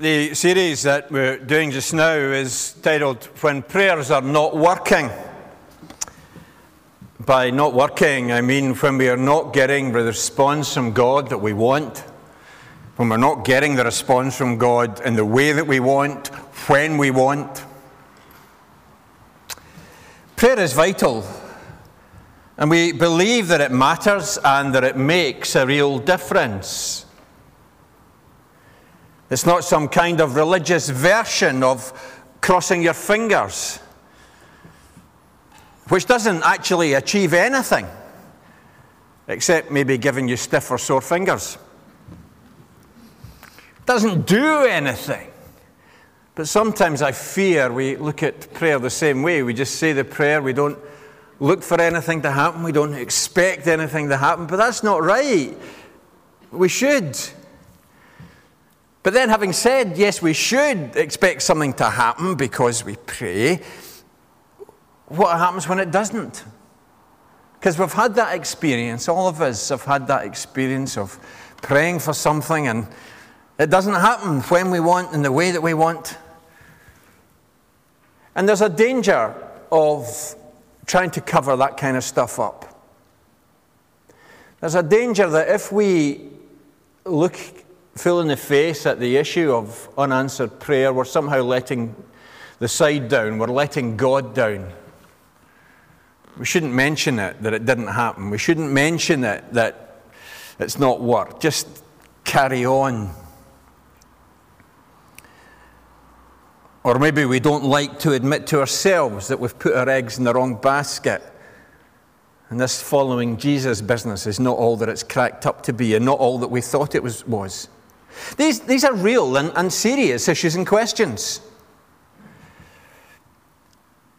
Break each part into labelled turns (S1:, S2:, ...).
S1: The series that we're doing just now is titled When Prayers Are Not Working. By not working, I mean when we are not getting the response from God that we want, when we're not getting the response from God in the way that we want, when we want. Prayer is vital, and we believe that it matters and that it makes a real difference. It's not some kind of religious version of crossing your fingers, which doesn't actually achieve anything, except maybe giving you stiff or sore fingers. It doesn't do anything. But sometimes I fear we look at prayer the same way. We just say the prayer, we don't look for anything to happen, we don't expect anything to happen. But that's not right. We should. But then, having said, yes, we should expect something to happen because we pray, what happens when it doesn't? Because we've had that experience, all of us have had that experience of praying for something and it doesn't happen when we want in the way that we want. And there's a danger of trying to cover that kind of stuff up. There's a danger that if we look full in the face at the issue of unanswered prayer, we're somehow letting the side down, we're letting God down. We shouldn't mention it that it didn't happen. We shouldn't mention it that it's not worked. Just carry on. Or maybe we don't like to admit to ourselves that we've put our eggs in the wrong basket. And this following Jesus business is not all that it's cracked up to be and not all that we thought it was. was. These, these are real and, and serious issues and questions.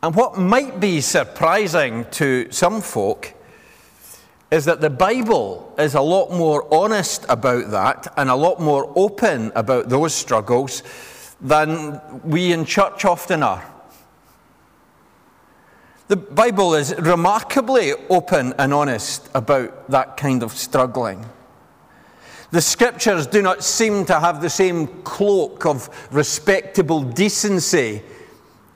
S1: And what might be surprising to some folk is that the Bible is a lot more honest about that and a lot more open about those struggles than we in church often are. The Bible is remarkably open and honest about that kind of struggling. The scriptures do not seem to have the same cloak of respectable decency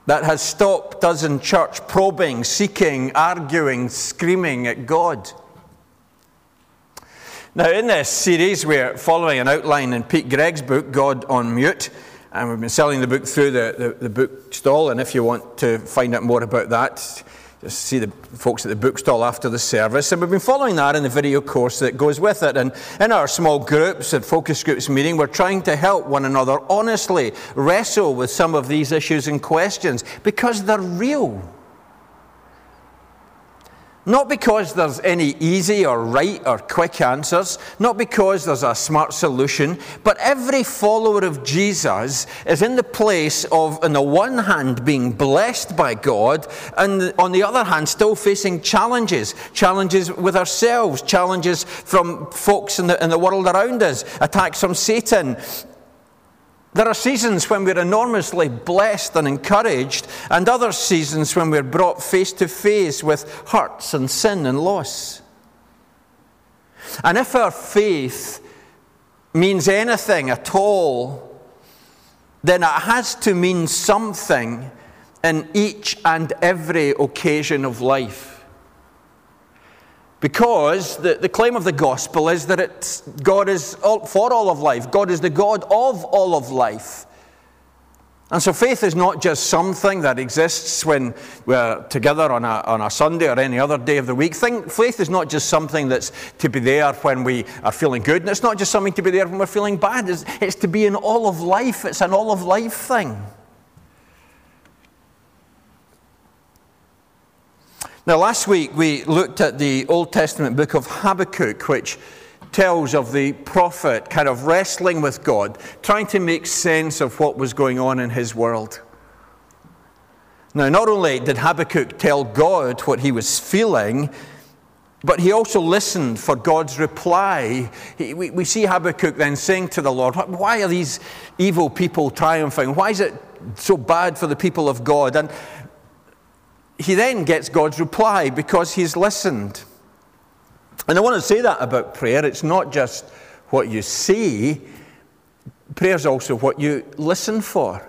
S1: that has stopped us in church probing, seeking, arguing, screaming at God. Now, in this series, we're following an outline in Pete Greig's book, God on Mute, and we've been selling the book through the, the, the book stall. And if you want to find out more about that, see the folks at the bookstall after the service. And we've been following that in the video course that goes with it. And in our small groups and focus groups meeting, we're trying to help one another honestly wrestle with some of these issues and questions because they're real. Not because there's any easy or right or quick answers, not because there's a smart solution, but every follower of Jesus is in the place of, on the one hand, being blessed by God, and on the other hand, still facing challenges. Challenges with ourselves, challenges from folks in the, in the world around us, attacks from Satan, there are seasons when we're enormously blessed and encouraged, and other seasons when we're brought face to face with hurts and sin and loss. And if our faith means anything at all, then it has to mean something in each and every occasion of life. Because the, the claim of the gospel is that it's, God is all, for all of life, God is the God of all of life. And so faith is not just something that exists when we're together on a, on a Sunday or any other day of the week. Think, faith is not just something that's to be there when we are feeling good, and it's not just something to be there when we're feeling bad. It's, it's to be in all of life, it's an all of life thing. Now, last week we looked at the Old Testament book of Habakkuk, which tells of the prophet kind of wrestling with God, trying to make sense of what was going on in his world. Now, not only did Habakkuk tell God what he was feeling, but he also listened for God's reply. He, we, we see Habakkuk then saying to the Lord, Why are these evil people triumphing? Why is it so bad for the people of God? And he then gets God's reply because he's listened. And I want to say that about prayer. It's not just what you see, prayer is also what you listen for.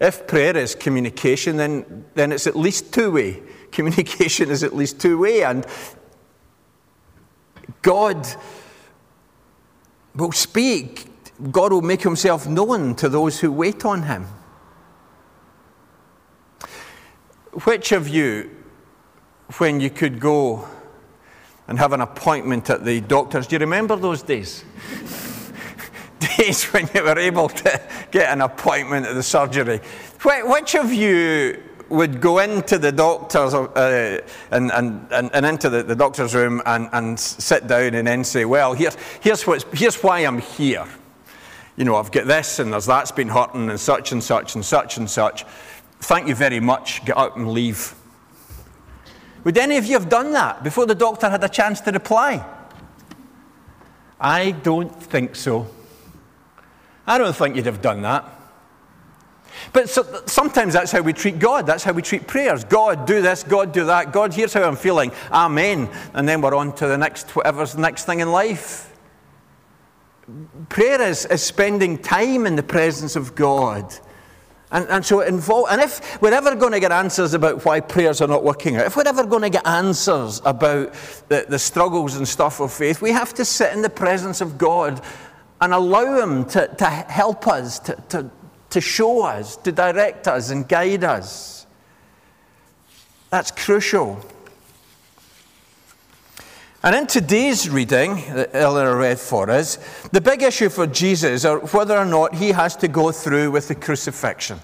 S1: If prayer is communication, then, then it's at least two way. Communication is at least two way. And God will speak, God will make himself known to those who wait on him. Which of you, when you could go and have an appointment at the doctor's, do you remember those days? days when you were able to get an appointment at the surgery. Which of you would go into the doctor's uh, and, and, and, into the, the doctor's room and, and sit down and then say, Well, here's, here's, what's, here's why I'm here. You know, I've got this and there's that's been hurting and such and such and such and such. Thank you very much. Get out and leave. Would any of you have done that before the doctor had a chance to reply? I don't think so. I don't think you'd have done that. But so, sometimes that's how we treat God. That's how we treat prayers. God, do this. God, do that. God, here's how I'm feeling. Amen. And then we're on to the next, whatever's the next thing in life. Prayer is, is spending time in the presence of God. And, and so it involves, and if we're ever going to get answers about why prayers are not working if we're ever going to get answers about the, the struggles and stuff of faith, we have to sit in the presence of God and allow Him to, to help us, to, to, to show us, to direct us and guide us. That's crucial. And in today's reading that Eleanor read for us, the big issue for Jesus is whether or not he has to go through with the crucifixion.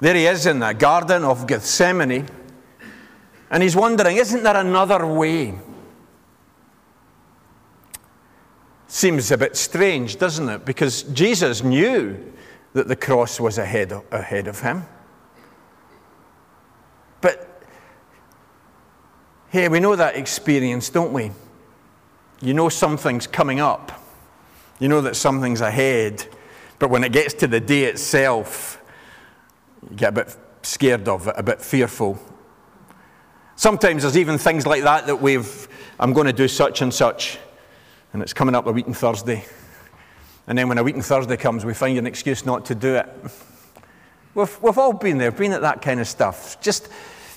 S1: There he is in the Garden of Gethsemane, and he's wondering, isn't there another way? Seems a bit strange, doesn't it? Because Jesus knew that the cross was ahead of, ahead of him. But hey, we know that experience, don't we? You know something's coming up, you know that something's ahead, but when it gets to the day itself, you get a bit scared of it, a bit fearful. Sometimes there's even things like that that we've, I'm going to do such and such, and it's coming up a week on Thursday. And then when a week on Thursday comes, we find an excuse not to do it. We've, we've all been there, been at that kind of stuff. Just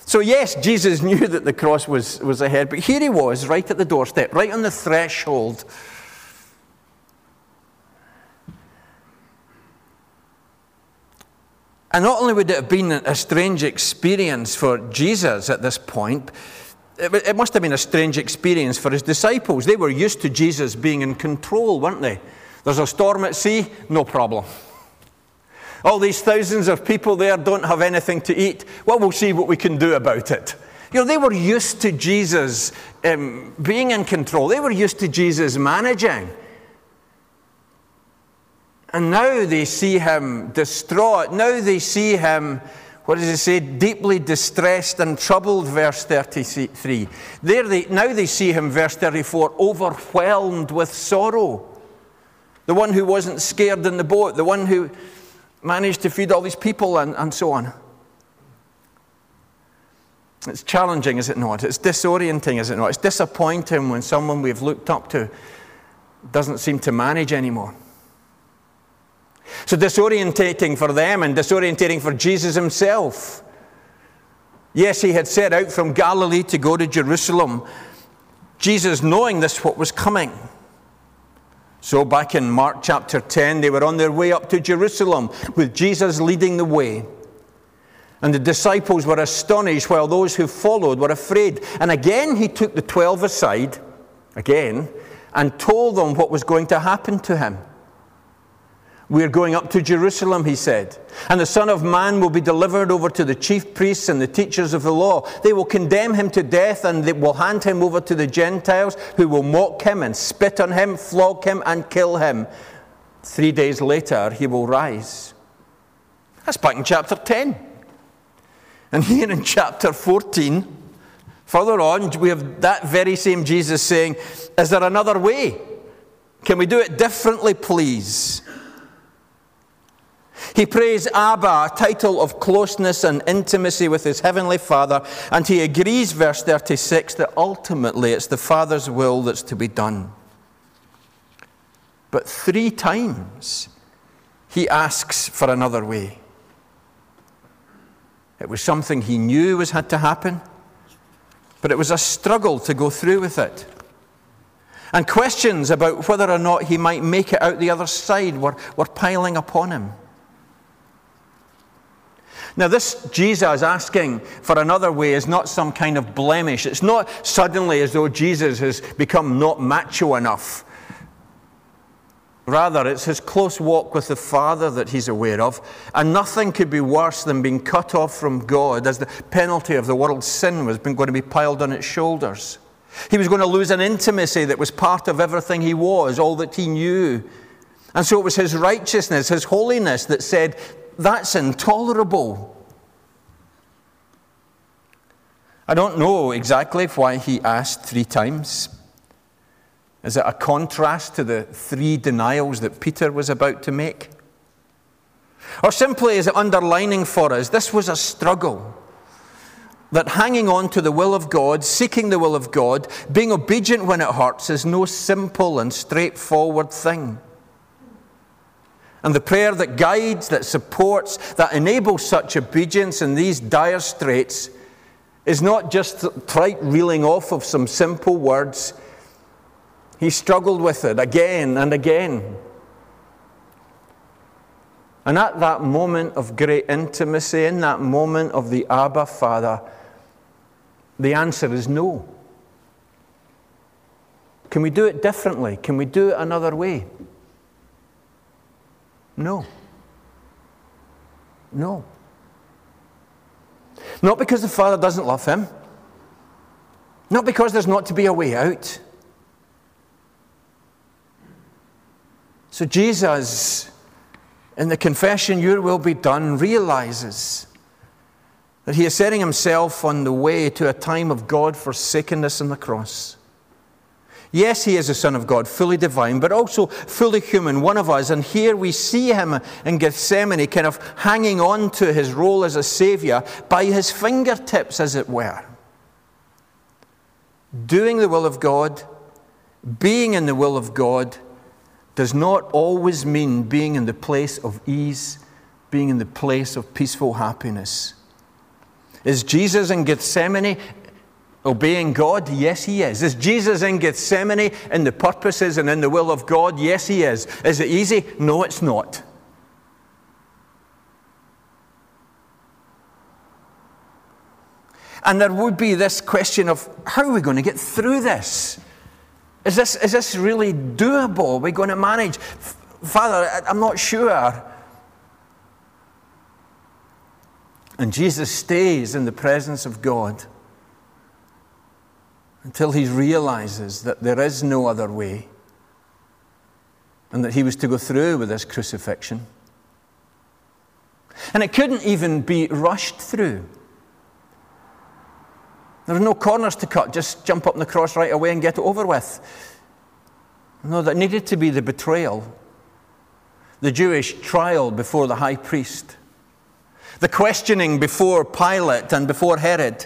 S1: so, yes, Jesus knew that the cross was, was ahead, but here he was, right at the doorstep, right on the threshold. And not only would it have been a strange experience for Jesus at this point, it must have been a strange experience for his disciples. They were used to Jesus being in control, weren't they? There's a storm at sea, no problem. All these thousands of people there don't have anything to eat. Well, we'll see what we can do about it. You know, they were used to Jesus um, being in control, they were used to Jesus managing. And now they see him distraught. Now they see him, what does it say, deeply distressed and troubled, verse 33. There they, now they see him, verse 34, overwhelmed with sorrow the one who wasn't scared in the boat, the one who managed to feed all these people, and, and so on. It's challenging, is it not? It's disorienting, is it not? It's disappointing when someone we've looked up to doesn't seem to manage anymore. So, disorientating for them and disorientating for Jesus himself. Yes, he had set out from Galilee to go to Jerusalem. Jesus, knowing this, what was coming, so, back in Mark chapter 10, they were on their way up to Jerusalem with Jesus leading the way. And the disciples were astonished while those who followed were afraid. And again, he took the twelve aside, again, and told them what was going to happen to him. We're going up to Jerusalem, he said. And the Son of Man will be delivered over to the chief priests and the teachers of the law. They will condemn him to death and they will hand him over to the Gentiles who will mock him and spit on him, flog him, and kill him. Three days later, he will rise. That's back in chapter 10. And here in chapter 14, further on, we have that very same Jesus saying, Is there another way? Can we do it differently, please? He prays Abba, a title of closeness and intimacy with his heavenly Father, and he agrees, verse 36, that ultimately it's the Father's will that's to be done. But three times he asks for another way. It was something he knew was had to happen, but it was a struggle to go through with it. And questions about whether or not he might make it out the other side were, were piling upon him. Now, this Jesus asking for another way is not some kind of blemish. It's not suddenly as though Jesus has become not macho enough Rather, it's his close walk with the Father that he's aware of. And nothing could be worse than being cut off from God as the penalty of the world's sin was going to be piled on its shoulders. He was going to lose an intimacy that was part of everything he was, all that he knew. And so it was his righteousness, his holiness that said, That's intolerable. I don't know exactly why he asked three times. Is it a contrast to the three denials that Peter was about to make? Or simply is it underlining for us this was a struggle? That hanging on to the will of God, seeking the will of God, being obedient when it hurts is no simple and straightforward thing. And the prayer that guides, that supports, that enables such obedience in these dire straits is not just trite reeling off of some simple words he struggled with it again and again. And at that moment of great intimacy, in that moment of the Abba Father, the answer is no. Can we do it differently? Can we do it another way? No. No. Not because the Father doesn't love him, not because there's not to be a way out. So Jesus, in the confession, Your will be done, realizes that he is setting himself on the way to a time of God forsakenness on the cross. Yes, he is the Son of God, fully divine, but also fully human, one of us. And here we see him in Gethsemane, kind of hanging on to his role as a Savior by his fingertips, as it were. Doing the will of God, being in the will of God, does not always mean being in the place of ease, being in the place of peaceful happiness. Is Jesus in Gethsemane obeying God? Yes, he is. Is Jesus in Gethsemane in the purposes and in the will of God? Yes, he is. Is it easy? No, it's not. And there would be this question of how are we going to get through this? Is this, is this really doable? Are we going to manage? Father, I'm not sure. And Jesus stays in the presence of God until he realizes that there is no other way and that he was to go through with this crucifixion. And it couldn't even be rushed through. There were no corners to cut, just jump up on the cross right away and get it over with. No, that needed to be the betrayal, the Jewish trial before the high priest, the questioning before Pilate and before Herod,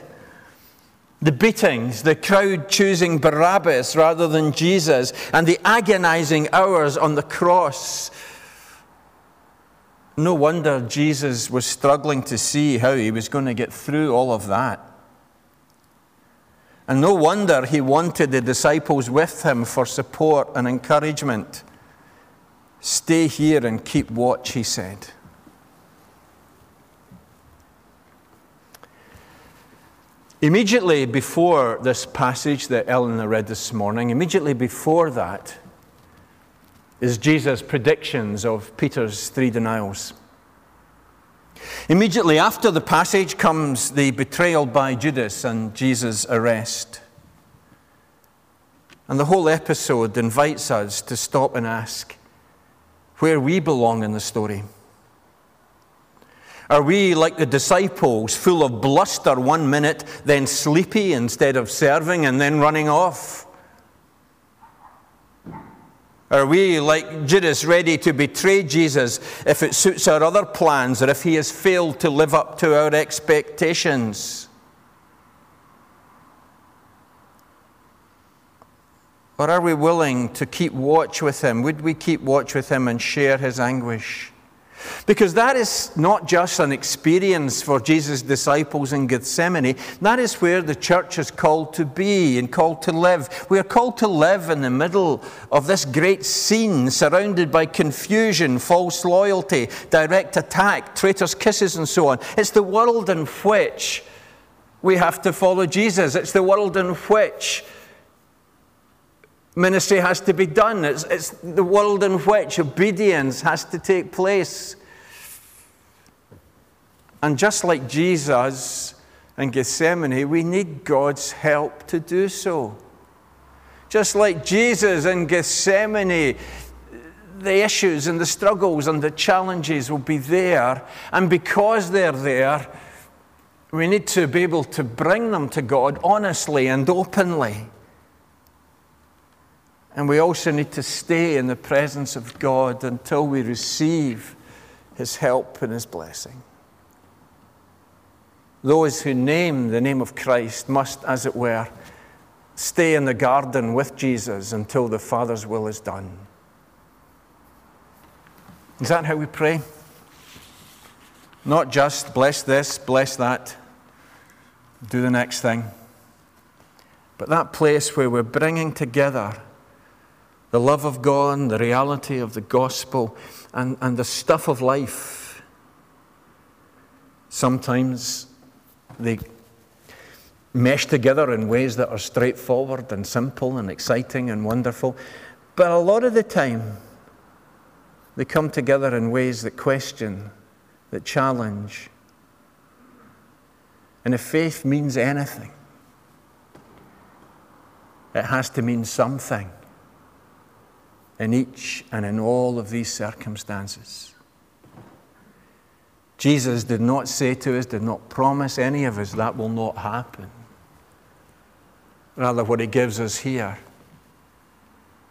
S1: the beatings, the crowd choosing Barabbas rather than Jesus, and the agonizing hours on the cross. No wonder Jesus was struggling to see how he was going to get through all of that. And no wonder he wanted the disciples with him for support and encouragement. Stay here and keep watch, he said. Immediately before this passage that Eleanor read this morning, immediately before that is Jesus' predictions of Peter's three denials. Immediately after the passage comes the betrayal by Judas and Jesus' arrest. And the whole episode invites us to stop and ask where we belong in the story. Are we like the disciples, full of bluster one minute, then sleepy instead of serving, and then running off? Are we, like Judas, ready to betray Jesus if it suits our other plans or if he has failed to live up to our expectations? Or are we willing to keep watch with him? Would we keep watch with him and share his anguish? Because that is not just an experience for Jesus' disciples in Gethsemane. That is where the church is called to be and called to live. We are called to live in the middle of this great scene surrounded by confusion, false loyalty, direct attack, traitors' kisses, and so on. It's the world in which we have to follow Jesus. It's the world in which ministry has to be done. It's, it's the world in which obedience has to take place. And just like Jesus in Gethsemane, we need God's help to do so. Just like Jesus in Gethsemane, the issues and the struggles and the challenges will be there. And because they're there, we need to be able to bring them to God honestly and openly. And we also need to stay in the presence of God until we receive His help and His blessing. Those who name the name of Christ must, as it were, stay in the garden with Jesus until the Father's will is done. Is that how we pray? Not just bless this, bless that, do the next thing, but that place where we're bringing together the love of God, the reality of the gospel, and, and the stuff of life. Sometimes they mesh together in ways that are straightforward and simple and exciting and wonderful. But a lot of the time, they come together in ways that question, that challenge. And if faith means anything, it has to mean something in each and in all of these circumstances. Jesus did not say to us, did not promise any of us that will not happen. Rather, what he gives us here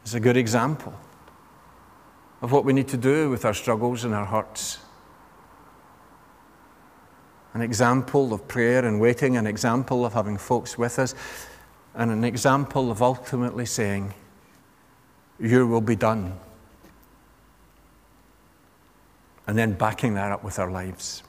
S1: is a good example of what we need to do with our struggles and our hurts. An example of prayer and waiting, an example of having folks with us, and an example of ultimately saying, your will be done. And then backing that up with our lives.